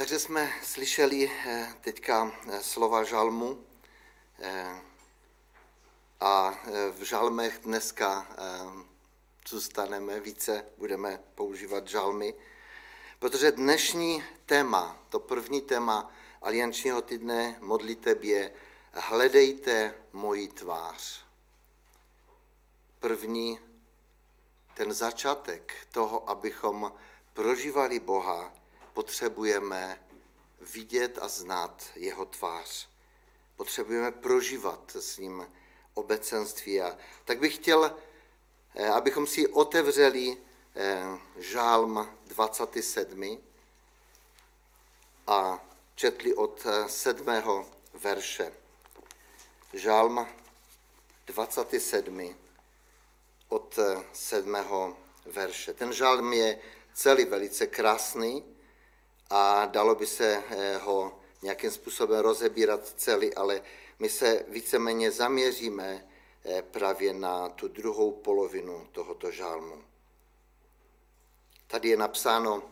Takže jsme slyšeli eh, teďka eh, slova žalmu eh, a v žalmech dneska zůstaneme více, budeme používat žalmy, protože dnešní téma, to první téma aliančního týdne modliteb je hledejte moji tvář. První, ten začátek toho, abychom prožívali Boha, potřebujeme vidět a znát jeho tvář. Potřebujeme prožívat s ním obecenství. A tak bych chtěl, eh, abychom si otevřeli eh, žálm 27 a četli od 7. Eh, verše. Žálm 27 od 7. verše. Ten žálm je celý velice krásný, a dalo by se eh, ho nějakým způsobem rozebírat celý, ale my se víceméně zaměříme eh, právě na tu druhou polovinu tohoto žálmu. Tady je napsáno,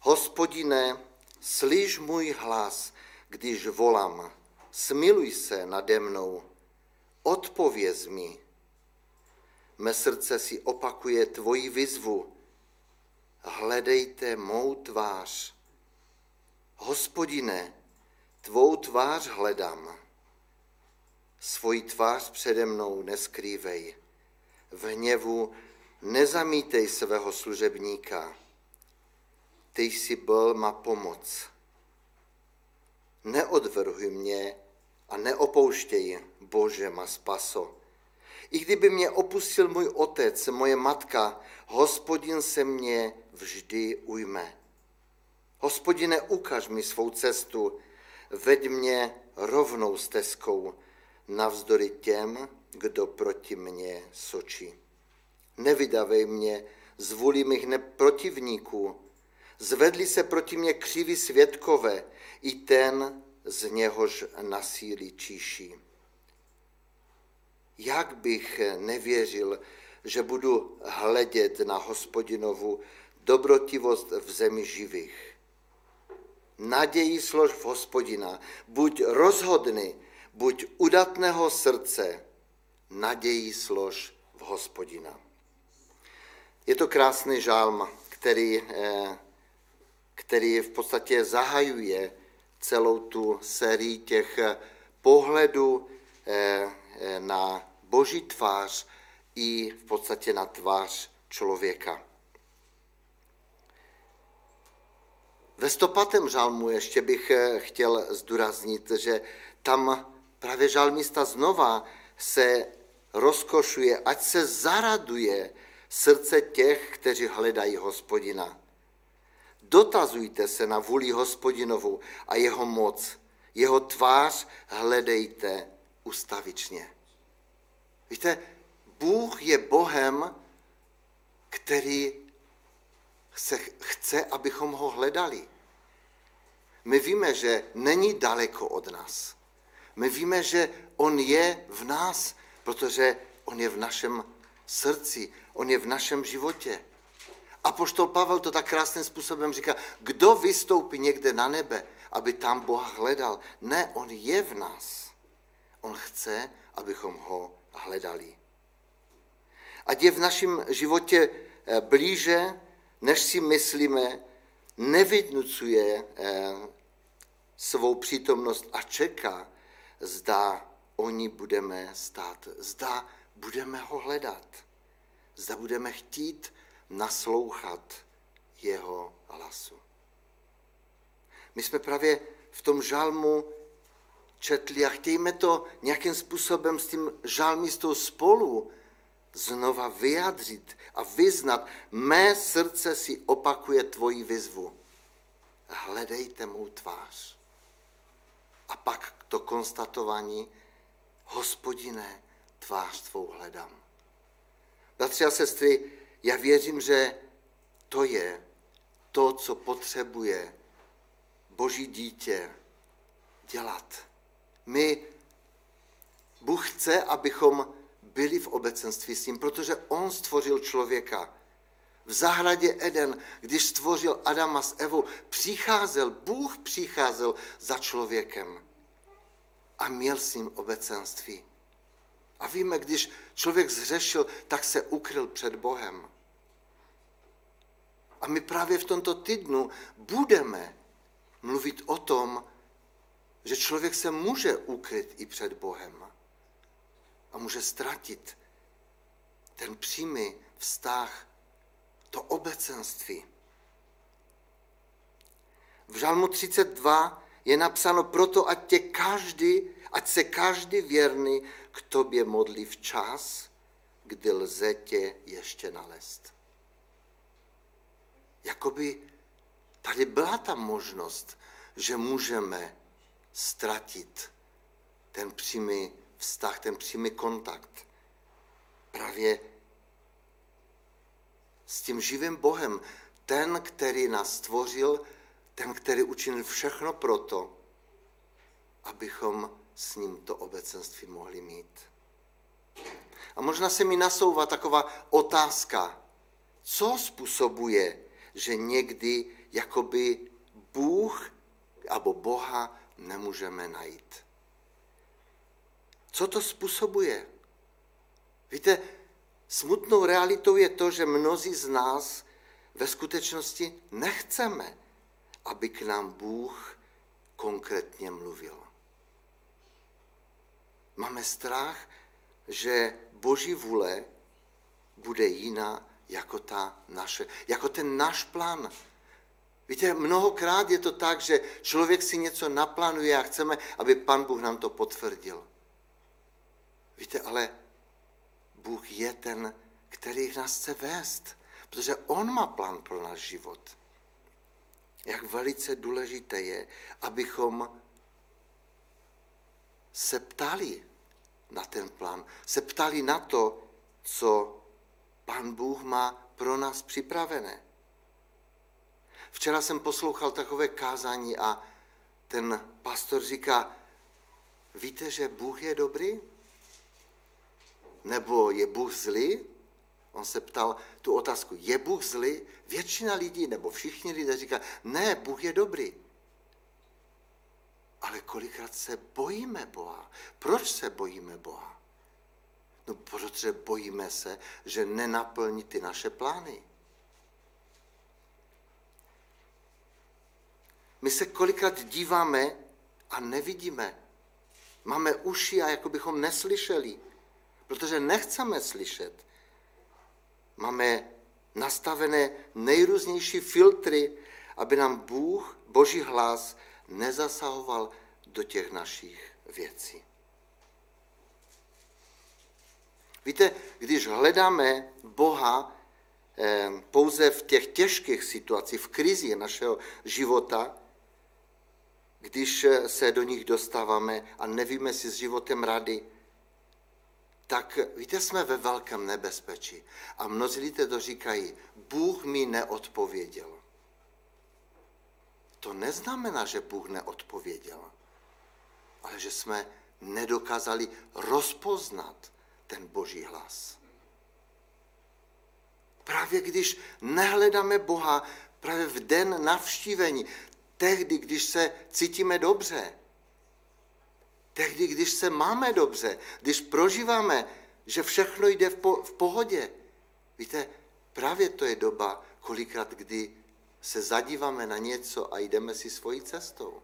hospodine, slyš můj hlas, když volám, smiluj se nade mnou, odpověz mi. Mé srdce si opakuje tvoji výzvu, hledejte mou tvář, Hospodine, tvou tvář hledám, svoji tvář přede mnou neskrývej. V hněvu nezamítej svého služebníka. Ty jsi byl má pomoc. Neodvrhuj mě a neopouštěj, Bože, má spaso. I kdyby mě opustil můj otec, moje matka, hospodin se mě vždy ujme. Hospodine, ukaž mi svou cestu, veď mě rovnou stezkou, navzdory těm, kdo proti mně sočí. Nevydavej mě z vůli mých neprotivníků, zvedli se proti mě křiví světkové, i ten, z něhož nasílí číší. Jak bych nevěřil, že budu hledět na hospodinovu dobrotivost v zemi živých naději slož v hospodina, buď rozhodný, buď udatného srdce, naději slož v hospodina. Je to krásný žálm, který, eh, který v podstatě zahajuje celou tu sérii těch pohledů eh, na boží tvář i v podstatě na tvář člověka. Ve stopatém žalmu ještě bych eh, chtěl zdůraznit, že tam právě žalmista znova se rozkošuje, ať se zaraduje srdce těch, kteří hledají hospodina. Dotazujte se na vůli hospodinovu a jeho moc. Jeho tvář hledejte ustavičně. Víte, Bůh je Bohem, který se chce, abychom ho hledali. My víme, že není daleko od nás. My víme, že on je v nás, protože on je v našem srdci, on je v našem životě. A poštol Pavel to tak krásným způsobem říká, kdo vystoupí někde na nebe, aby tam Boha hledal. Ne, on je v nás. On chce, abychom ho hledali. Ať je v našem životě eh, blíže, než si myslíme, nevydnucuje eh, svou přítomnost a čeká, zda oni budeme stát, zda budeme ho hledat, zda budeme chtít naslouchat jeho hlasu. My jsme právě v tom žalmu četli a chtějme to nějakým způsobem s tím žalmistou spolu znova vyjadřit a vyznat. Mé srdce si opakuje tvoji vyzvu. Hledejte mou tvář. A pak to konstatování, hospodine, tvář tvou hledám. Bratři a sestry, já věřím, že to je to, co potřebuje Boží dítě dělat. My, Bůh chce, abychom byli v obecenství s ním, protože on stvořil člověka. v zahradě Eden, když stvořil Adama s Evou, přicházel, Bůh přicházel za člověkem a měl s ním obecenství. A víme, když člověk zřešil, tak se ukryl před Bohem. A my právě v tomto týdnu budeme mluvit o tom, že člověk se může ukryt i před Bohem a může ztratit ten přímý vztah, to obecenství. V Žalmu 32 je napsáno proto, ať, tě každý, ať se každý věrný k tobě modlí včas, kdy lze tě ještě nalézt. Jakoby tady byla ta možnost, že můžeme ztratit ten přímý vztah, ten přímý kontakt. Právě s tím živým Bohem, ten, který nás stvořil, ten, který učinil všechno proto, abychom s ním to obecenství mohli mít. A možná se mi nasouvá taková otázka, co způsobuje, že někdy jakoby Bůh nebo Boha nemůžeme najít. Co to způsobuje? Víte, smutnou realitou je to, že mnozí z nás ve skutečnosti nechceme, aby k nám Bůh konkrétně mluvil. Máme strach, že Boží vůle bude jiná jako ta naše, jako ten náš plán. Víte, mnohokrát je to tak, že člověk si něco naplánuje a chceme, aby Pan Bůh nám to potvrdil. Víte, ale Bůh je ten, který nás chce vést, protože On má plán pro náš život. Jak velice důležité je, abychom se ptali na ten plán, se ptali na to, co Pan Bůh má pro nás připravené. Včera jsem poslouchal takové kázání a ten pastor říká, víte, že Bůh je dobrý? Nebo je Bůh zlý? On se ptal tu otázku, je Bůh zlý? Většina lidí, nebo všichni lidé říká, ne, Bůh je dobrý. Ale kolikrát se bojíme Boha. Proč se bojíme Boha? No, protože bojíme se, že nenaplní ty naše plány. My se kolikrát díváme a nevidíme. Máme uši a jako bychom neslyšeli, protože nechceme slyšet. Máme nastavené nejrůznější filtry, aby nám Bůh, Boží hlas, nezasahoval do těch našich věcí. Víte, když hledáme Boha eh, pouze v těch těžkých situacích, v krizi našeho života, když se do nich dostáváme a nevíme si s životem rady, tak víte, jsme ve velkém nebezpečí. A mnozí lidé to říkají, Bůh mi neodpověděl. To neznamená, že Bůh neodpověděl, ale že jsme nedokázali rozpoznat ten boží hlas. Právě když nehledáme Boha, právě v den navštívení, tehdy, když se cítíme dobře, tehdy, když se máme dobře, když prožíváme, že všechno jde v, po, v pohodě. Víte, právě to je doba, kolikrát, kdy se zadíváme na něco a jdeme si svojí cestou.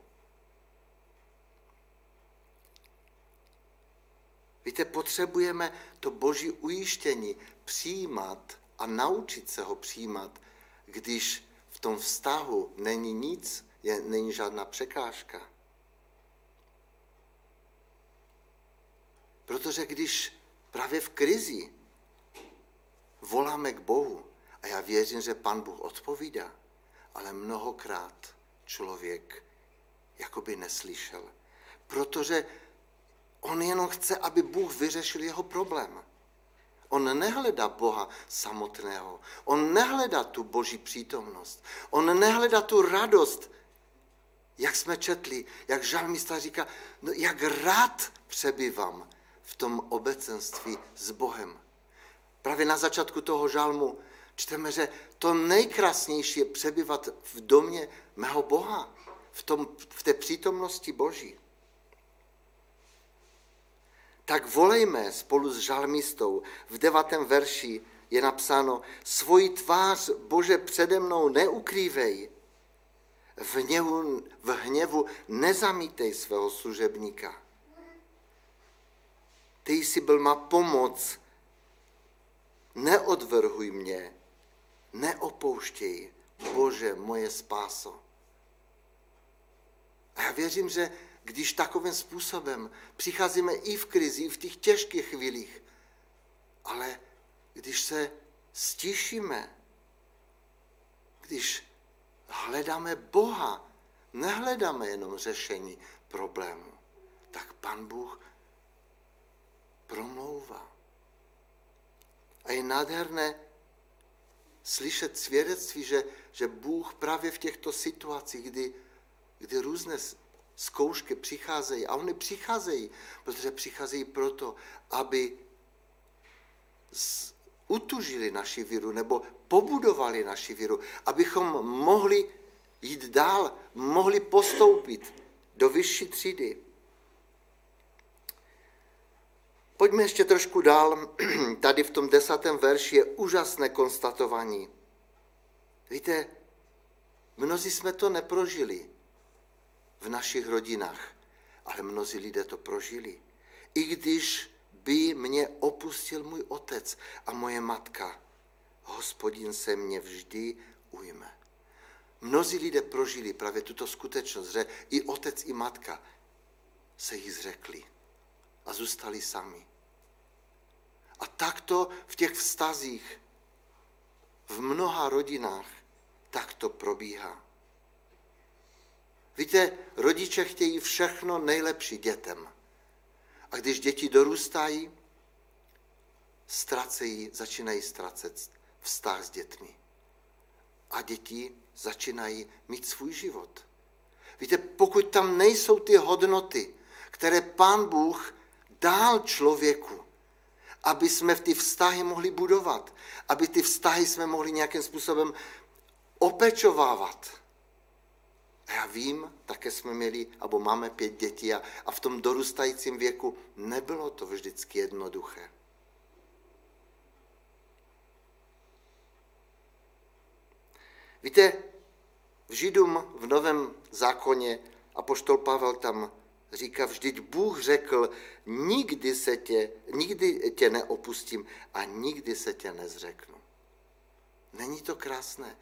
Víte, potřebujeme to boží ujištění přijímat a naučit se ho přijímat, když v tom vztahu není nic, je, není žádná překážka. Protože když právě v krizi voláme k Bohu, a já věřím, že Pan Bůh odpovídá, ale mnohokrát člověk jakoby neslyšel. Protože on jenom chce, aby Bůh vyřešil jeho problém. On nehledá Boha samotného. On nehledá tu boží přítomnost. On nehledá tu radost, jak jsme četli, jak žalmista říká, no jak rád přebývám v tom obecenství s Bohem. Právě na začátku toho žalmu Čteme, že to nejkrásnější je přebyvat v domě mého Boha, v, tom, v té přítomnosti Boží. Tak volejme spolu s žalmistou. V devátém verši je napsáno, svoji tvář Bože přede mnou neukrývej, v hněvu, v hněvu nezamítej svého služebníka. Ty jsi byl má pomoc, neodvrhuj mě, neopouštěj, Bože, moje spáso. A já věřím, že když takovým způsobem přicházíme i v krizi, i v těch těžkých chvílích, ale když se stišíme, když hledáme Boha, nehledáme jenom řešení problému, tak Pan Bůh promlouvá. A je nádherné slyšet svědectví, že, že Bůh právě v těchto situacích, kdy, kdy různé zkoušky přicházejí, a oni přicházejí, protože přicházejí proto, aby z, utužili naši víru nebo pobudovali naši víru, abychom mohli jít dál, mohli postoupit do vyšší třídy. Pojďme ještě trošku dál. Tady v tom desátém verši je úžasné konstatování. Víte, mnozí jsme to neprožili v našich rodinách, ale mnozí lidé to prožili. I když by mě opustil můj otec a moje matka, hospodin se mě vždy ujme. Mnozí lidé prožili právě tuto skutečnost, že i otec, i matka se jí zřekli a zůstali sami. A takto v těch vztazích, v mnoha rodinách, tak to probíhá. Víte, rodiče chtějí všechno nejlepší dětem. A když děti dorůstají, ztracejí, začínají ztracet vztah s dětmi. A děti začínají mít svůj život. Víte, pokud tam nejsou ty hodnoty, které pán Bůh dal člověku, aby jsme v ty vztahy mohli budovat, aby ty vztahy jsme mohli nějakým způsobem opečovávat. A já vím, také jsme měli, nebo máme pět dětí a, a v tom dorůstajícím věku nebylo to vždycky jednoduché. Víte, v Židům v Novém zákoně apoštol Pavel tam říká, vždyť Bůh řekl, nikdy, se tě, nikdy tě neopustím a nikdy se tě nezřeknu. Není to krásné?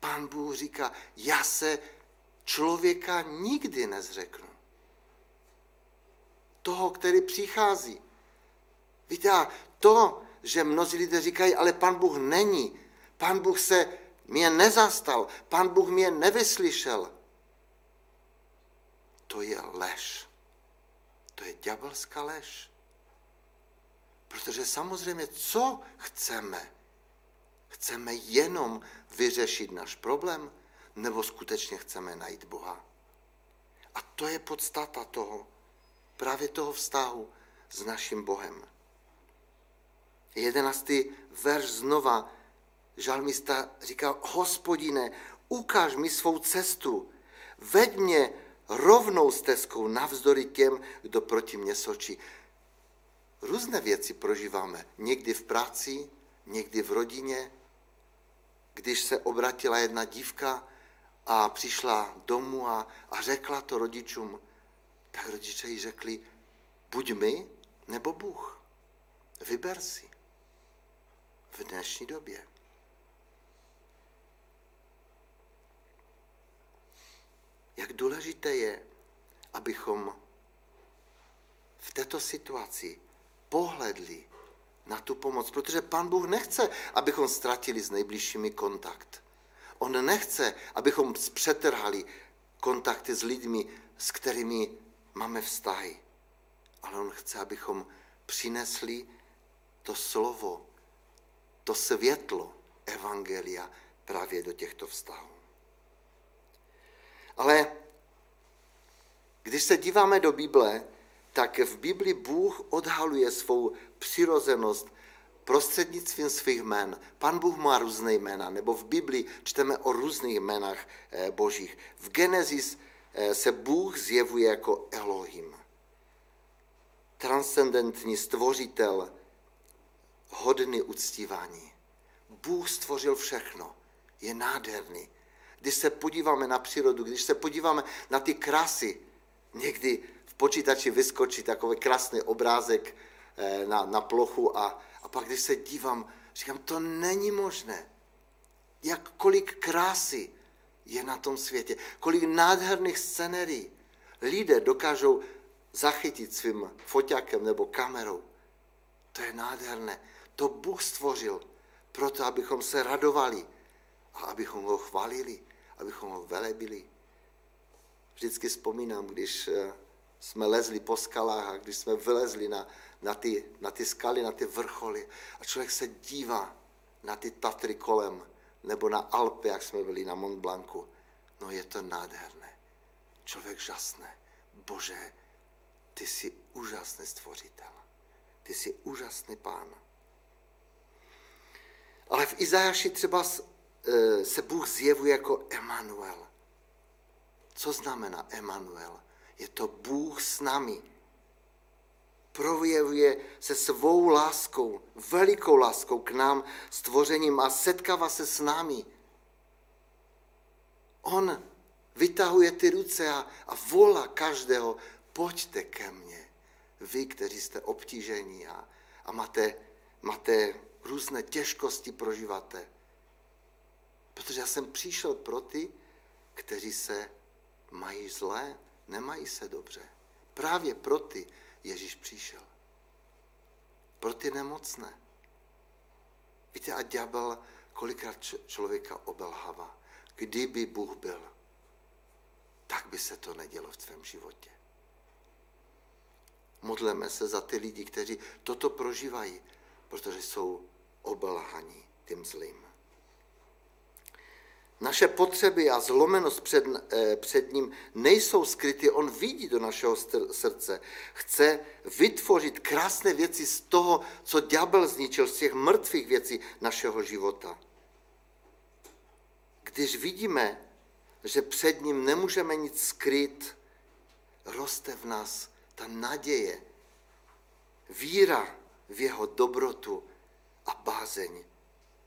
Pán Bůh říká, já se člověka nikdy nezřeknu. Toho, který přichází. Víte, a to, že mnozí lidé říkají, ale pan Bůh není, pan Bůh se mě nezastal, pan Bůh mě nevyslyšel, to je lež. To je ďábelská lež. Protože samozřejmě, co chceme? Chceme jenom vyřešit náš problém, nebo skutečně chceme najít Boha? A to je podstata toho, právě toho vztahu s naším Bohem. Jedenáctý verš znova žalmista říká, hospodine, ukáž mi svou cestu, veď mě rovnou stezkou navzdory těm, kdo proti mě sočí. Různé věci prožíváme. Někdy v práci, někdy v rodině. Když se obratila jedna dívka a přišla domů a, a řekla to rodičům, tak rodiče jí řekli, buď my, nebo Bůh. Vyber si. V dnešní době. Jak důležité je, abychom v této situaci pohledli na tu pomoc, protože Pan Bůh nechce, abychom ztratili s nejbližšími kontakt. On nechce, abychom přetrhali kontakty s lidmi, s kterými máme vztahy. Ale on chce, abychom přinesli to slovo, to světlo Evangelia právě do těchto vztahů. Ale když se díváme do Bible, tak v Bibli Bůh odhaluje svou přirozenost prostřednictvím svých jmen. Pan Bůh má různé jména, nebo v Biblii čteme o různých jménách eh, božích. V Genesis eh, se Bůh zjevuje jako Elohim. Transcendentní stvořitel, hodný uctívání. Bůh stvořil všechno. Je nádherný. Když se podíváme na přírodu, když se podíváme na ty krásy, někdy v počítači vyskočí takový krásný obrázek eh, na, na plochu a, a pak, když se dívám, říkám, to není možné. Jak kolik krásy je na tom světě, kolik nádherných scenérií lidé dokážou zachytit svým foťákem nebo kamerou. To je nádherné. To Bůh stvořil proto, abychom se radovali a abychom ho chválili, abychom ho velebili. Vždycky vzpomínám, když eh, jsme lezli po skalách a když jsme vylezli na, na, ty, na ty skaly, na ty vrcholy a člověk se dívá na ty Tatry kolem nebo na Alpy, jak jsme byli na Mont Blancu. No je to nádherné. Člověk žasne. Bože, ty jsi úžasný stvořitel. Ty jsi úžasný pán. Ale v Izajaši třeba se Bůh zjevuje jako Emanuel. Co znamená Emanuel? Je to Bůh s námi. Projevuje se svou láskou, velikou láskou k nám, stvořením a setkává se s námi. On vytahuje ty ruce a, a volá každého, pojďte ke mně, vy, kteří jste obtížení a, a máte, máte různé těžkosti, prožíváte. Protože já jsem přišel pro ty, kteří se mají zlé, nemají se dobře. Právě pro ty Ježíš přišel. Pro ty nemocné. Víte, a ďábel kolikrát člověka obelhává. Kdyby Bůh byl, tak by se to nedělo v tvém životě. Modleme se za ty lidi, kteří toto prožívají, protože jsou obelhaní tím zlým. Naše potřeby a zlomenost před, eh, před ním nejsou skryty, on vidí do našeho srdce. Chce vytvořit krásné věci z toho, co ďábel zničil, z těch mrtvých věcí našeho života. Když vidíme, že před ním nemůžeme nic skryt, roste v nás ta naděje, víra v jeho dobrotu a bázeň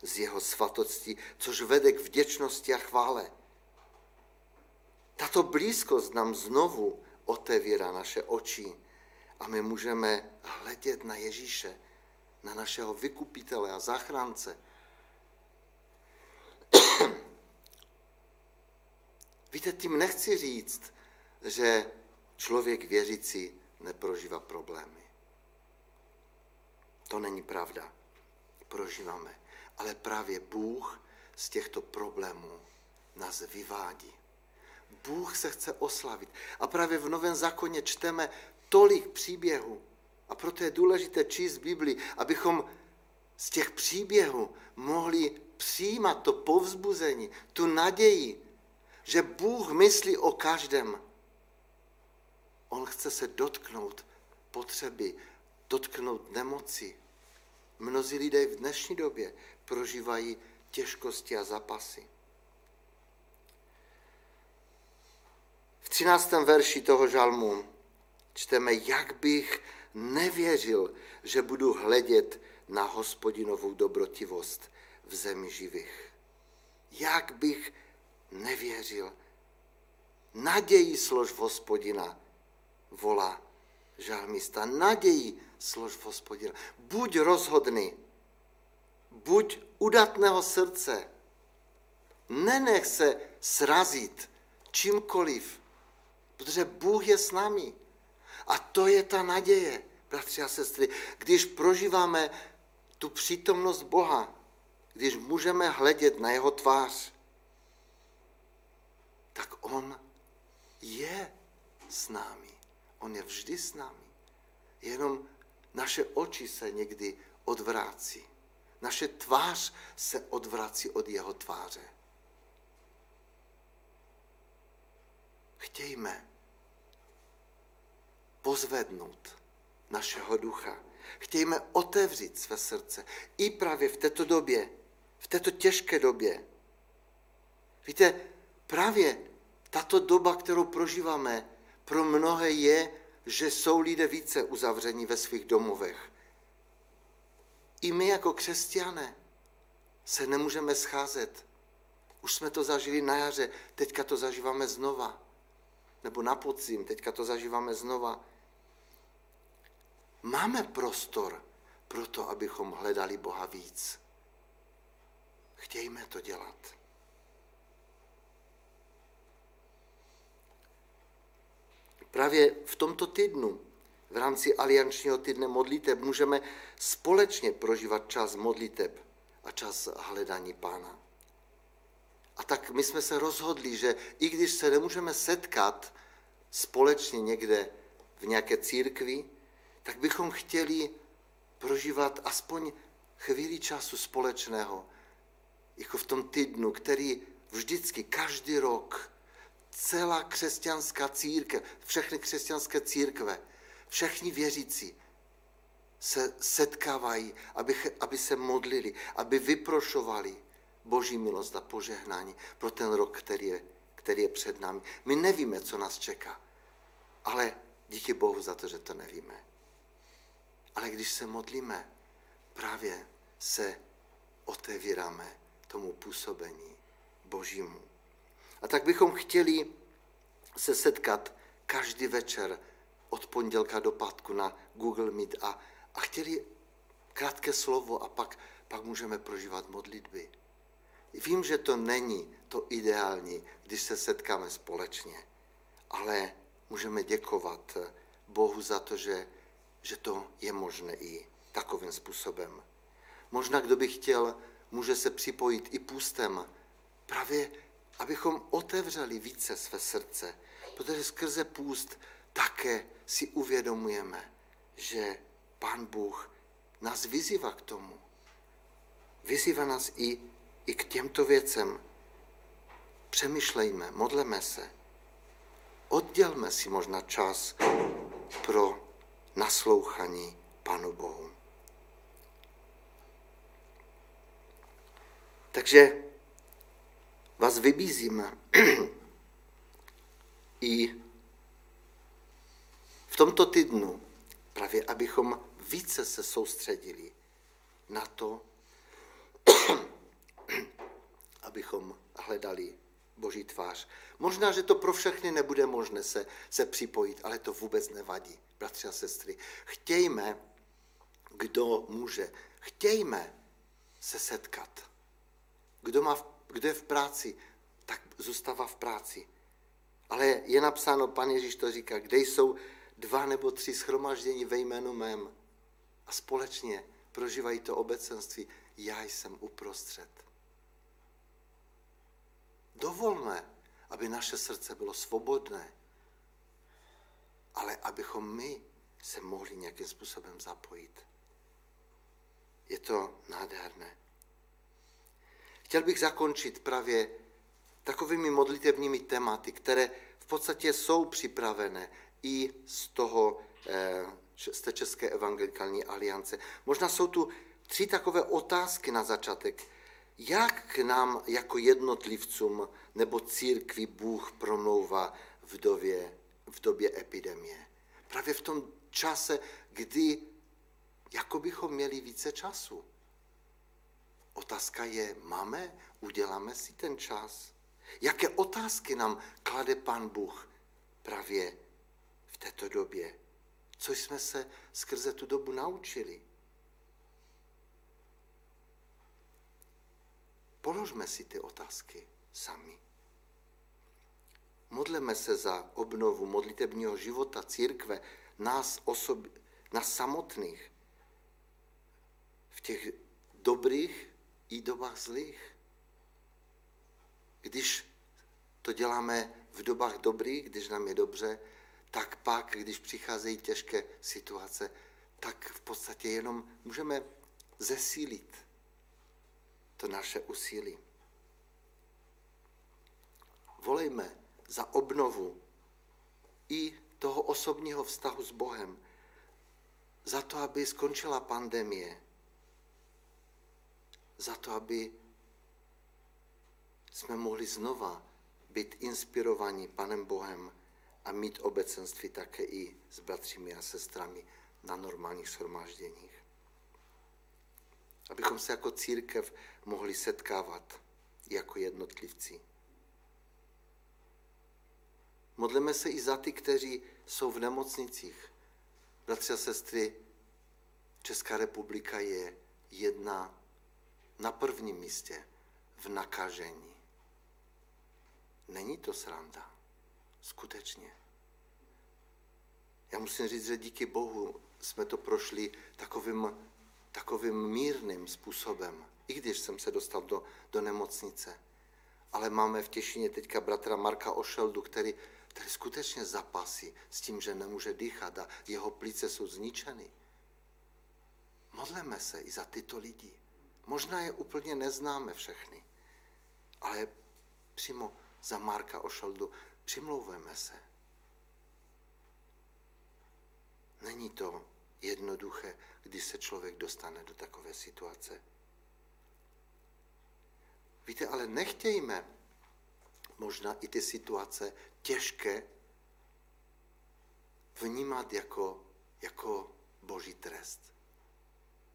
z jeho svatostí, což vede k vděčnosti a chvále. Tato blízkost nám znovu otevírá naše oči a my můžeme hledět na Ježíše, na našeho vykupitele a záchránce. Víte, tím nechci říct, že člověk věřící neprožívá problémy. To není pravda. Prožíváme ale právě Bůh z těchto problémů nás vyvádí. Bůh se chce oslavit. A právě v Novém zákoně čteme tolik příběhů. A proto je důležité číst Bibli, abychom z těch příběhů mohli přijímat to povzbuzení, tu naději, že Bůh myslí o každém. On chce se dotknout potřeby, dotknout nemoci. Mnozí lidé v dnešní době prožívají těžkosti a zapasy. V 13. verši toho žalmu čteme, jak bych nevěřil, že budu hledět na hospodinovou dobrotivost v zemi živých. Jak bych nevěřil. Naději slož v hospodina, volá žalmista. Naději slož v hospodina. Buď rozhodný, buď udatného srdce, nenech se srazit čímkoliv, protože Bůh je s námi. A to je ta naděje, bratři a sestry. Když prožíváme tu přítomnost Boha, když můžeme hledět na jeho tvář, tak on je s námi. On je vždy s námi. Jenom naše oči se někdy odvrácí. Naše tvář se odvrací od jeho tváře. Chtějme pozvednout našeho ducha. Chtějme otevřít své srdce i právě v této době, v této těžké době. Víte, právě tato doba, kterou prožíváme, pro mnohé je, že jsou lidé více uzavření ve svých domovech. I my jako křesťané se nemůžeme scházet. Už jsme to zažili na jaře, teďka to zažíváme znova. Nebo na podzim, teďka to zažíváme znova. Máme prostor pro to, abychom hledali Boha víc. Chtějme to dělat. Právě v tomto týdnu, v rámci aliančního týdne modliteb, můžeme společně prožívat čas modliteb a čas hledání Pána. A tak my jsme se rozhodli, že i když se nemůžeme setkat společně někde v nějaké církvi, tak bychom chtěli prožívat aspoň chvíli času společného, jako v tom týdnu, který vždycky, každý rok, celá křesťanská církev, všechny křesťanské církve, všichni věřící se setkávají, aby, aby se modlili, aby vyprošovali boží milost a požehnání pro ten rok, který je, který je před námi. My nevíme, co nás čeká, ale díky Bohu za to, že to nevíme. Ale když se modlíme, právě se otevíráme tomu působení božímu. A tak bychom chtěli se setkat každý večer od pondělka do pátku na Google Meet a, a chtěli krátké slovo a pak, pak můžeme prožívat modlitby. Vím, že to není to ideální, když se setkáme společně, ale můžeme děkovat Bohu za to, že, že to je možné i takovým způsobem. Možná, kdo by chtěl, může se připojit i půstem, právě abychom otevřeli více své srdce, protože skrze půst také si uvědomujeme, že Pán Bůh nás vyzývá k tomu. Vyzývá nás i, i k těmto věcem. Přemýšlejme, modleme se. Oddělme si možná čas pro naslouchaní Panu Bohu. Takže vás vybízím i v tomto týdnu, právě abychom více se soustředili na to, abychom hledali Boží tvář. Možná, že to pro všechny nebude možné se, se připojit, ale to vůbec nevadí, bratři a sestry. Chtějme, kdo může, chtějme se setkat. Kdo, má, kdo je v práci, tak zůstává v práci. Ale je napsáno, pan Ježíš to říká, kde jsou dva nebo tři schromaždění ve jménu mém a společně prožívají to obecenství, já jsem uprostřed. Dovolme, aby naše srdce bylo svobodné, ale abychom my se mohli nějakým způsobem zapojit. Je to nádherné. Chtěl bych zakončit právě takovými modlitebními tématy, které v podstatě jsou připravené i z toho, eh, z té České evangelikální aliance. Možná jsou tu tři takové otázky na začátek. Jak k nám jako jednotlivcům nebo církvi Bůh promlouvá v době, v době epidemie? Právě v tom čase, kdy jako bychom měli více času. Otázka je, máme, uděláme si ten čas? Jaké otázky nám klade Pán Bůh právě této době? Co jsme se skrze tu dobu naučili? Položme si ty otázky sami. Modleme se za obnovu modlitebního života církve, nás, osob, nás samotných v těch dobrých i dobách zlých. Když to děláme v dobách dobrých, když nám je dobře, tak pak, když přicházejí těžké situace, tak v podstatě jenom můžeme zesílit to naše úsilí. Volejme za obnovu i toho osobního vztahu s Bohem. za to, aby skončila pandemie, za to, aby jsme mohli znova být inspirovaní Panem Bohem a mít obecenství také i s bratřími a sestrami na normálních shromážděních. Abychom se jako církev mohli setkávat jako jednotlivci. Modleme se i za ty, kteří jsou v nemocnicích. Bratři a sestry, Česká republika je jedna na prvním místě v nakažení. Není to sranda. Skutečně. Já musím říct, že díky Bohu jsme to prošli takovým, takovým mírným způsobem, i když jsem se dostal do, do nemocnice. Ale máme v Těšině teďka bratra Marka Ošeldu, který, který skutečně zapasí s tím, že nemůže dýchat a jeho plíce jsou zničeny. Modleme se i za tyto lidi. Možná je úplně neznáme všechny, ale přímo za Marka Ošeldu přimlouveme se. Není to jednoduché, když se člověk dostane do takové situace. Víte, ale nechtějme možná i ty situace těžké vnímat jako, jako boží trest.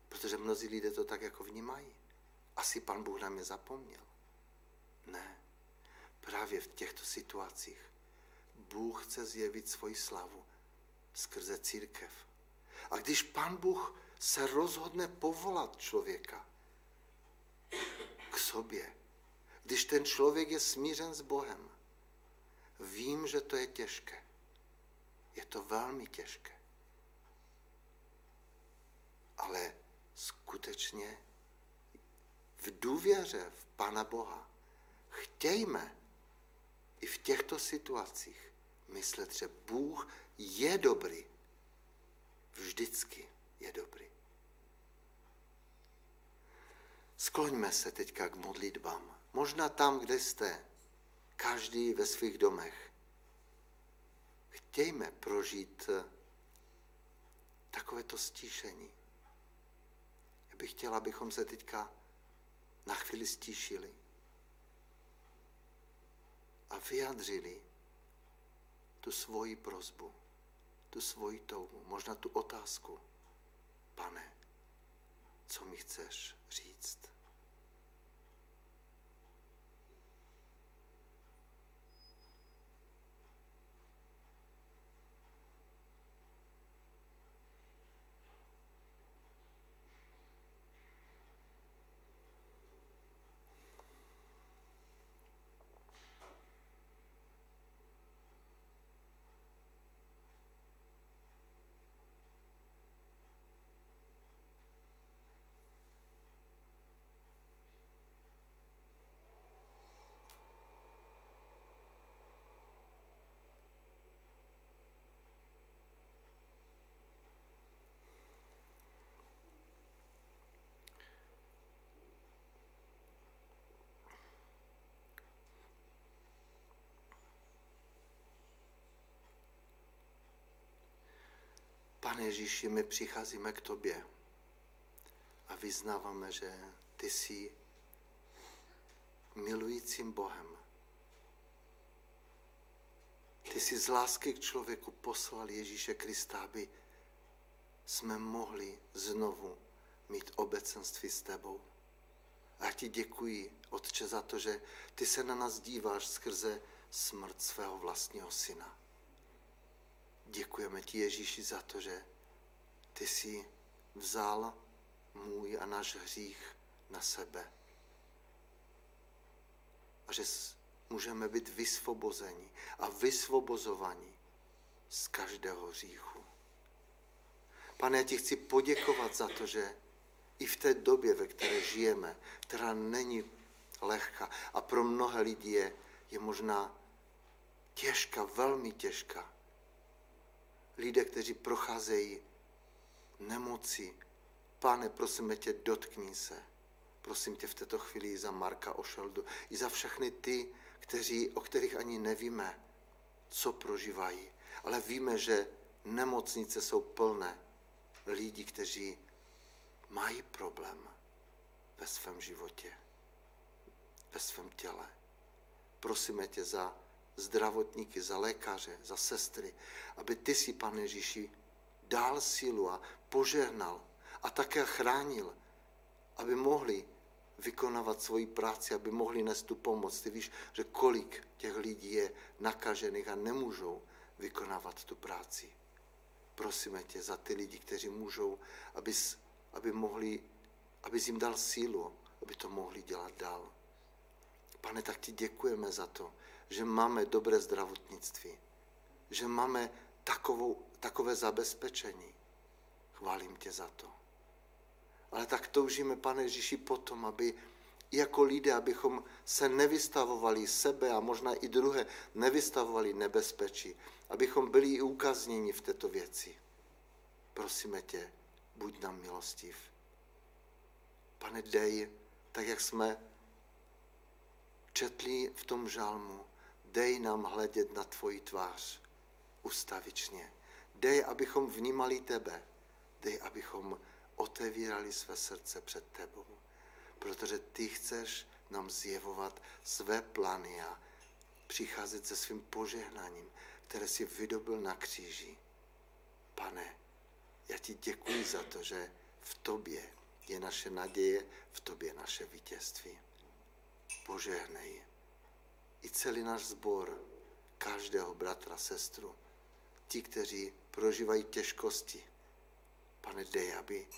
Protože mnozí lidé to tak jako vnímají. Asi pan Bůh nám je zapomněl. Ne. Právě v těchto situacích Bůh chce zjevit svoji slavu skrze církev. A když pan Bůh se rozhodne povolat člověka k sobě, když ten člověk je smířen s Bohem, vím, že to je těžké. Je to velmi těžké. Ale skutečně v důvěře v Pana Boha chtějme i v těchto situacích myslet, že Bůh je dobrý. Vždycky je dobrý. Skloňme se teďka k modlitbám. Možná tam, kde jste, každý ve svých domech. Chtějme prožít takovéto stíšení. Já bych chtěla, abychom se teďka na chvíli stíšili a vyjadřili tu svoji prozbu, tu svoji touhu, možná tu otázku. Pane, co mi chceš říct? Pane Ježíši, my přicházíme k Tobě a vyznáváme, že Ty jsi milujícím Bohem. Ty jsi z lásky k člověku poslal Ježíše Krista, aby jsme mohli znovu mít obecenství s tebou. A ti děkuji, Otče, za to, že ty se na nás díváš skrze smrt svého vlastního syna. Děkujeme ti, Ježíši, za to, že ty jsi vzal můj a náš hřích na sebe. A že můžeme být vysvobozeni a vysvobozovaní z každého hříchu. Pane, já ti chci poděkovat za to, že i v té době, ve které žijeme, která není lehká a pro mnohé lidi je, je možná těžká, velmi těžká, lidé, kteří procházejí nemoci. Pane, prosíme tě, dotkni se. Prosím tě v této chvíli za Marka Ošeldu, i za všechny ty, kteří, o kterých ani nevíme, co prožívají. Ale víme, že nemocnice jsou plné. lidi, kteří mají problém ve svém životě, ve svém těle. Prosíme tě za zdravotníky, za lékaře, za sestry, aby ty si, pane Ježíši, dal sílu a požehnal a také chránil, aby mohli vykonávat svoji práci, aby mohli nést tu pomoc. Ty víš, že kolik těch lidí je nakažených a nemůžou vykonávat tu práci. Prosíme tě za ty lidi, kteří můžou, aby, aby mohli, aby jim dal sílu, aby to mohli dělat dál. Pane, tak ti děkujeme za to, že máme dobré zdravotnictví, že máme takovou, takové zabezpečení. Chválím tě za to. Ale tak toužíme, pane Ježíši, potom, aby jako lidé, abychom se nevystavovali sebe a možná i druhé, nevystavovali nebezpečí, abychom byli i ukazněni v této věci. Prosíme tě, buď nám milostiv. Pane, dej, tak jak jsme četli v tom žalmu, dej nám hledět na tvoji tvář ustavičně. Dej, abychom vnímali tebe. Dej, abychom otevírali své srdce před tebou. Protože ty chceš nám zjevovat své plány a přicházet se svým požehnáním, které si vydobil na kříži. Pane, já ti děkuji za to, že v tobě je naše naděje, v tobě naše vítězství. Požehnej i celý náš sbor, každého bratra, sestru, ti, kteří prožívají těžkosti. Pane, dej, aby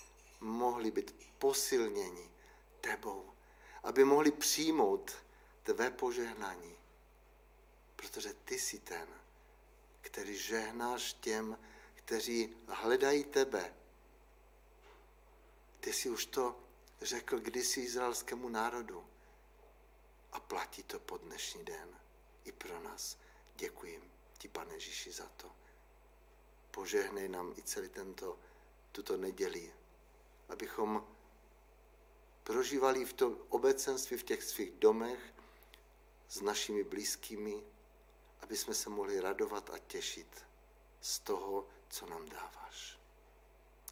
mohli být posilněni tebou, aby mohli přijmout tvé požehnání, protože ty jsi ten, který žehnáš těm, kteří hledají tebe. Ty jsi už to řekl kdysi izraelskému národu a platí to po dnešní den i pro nás. Děkuji ti, pane Ježíši, za to. Požehnej nám i celý tento, tuto neděli, abychom prožívali v tom obecenství, v těch svých domech s našimi blízkými, aby jsme se mohli radovat a těšit z toho, co nám dáváš.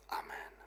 Amen.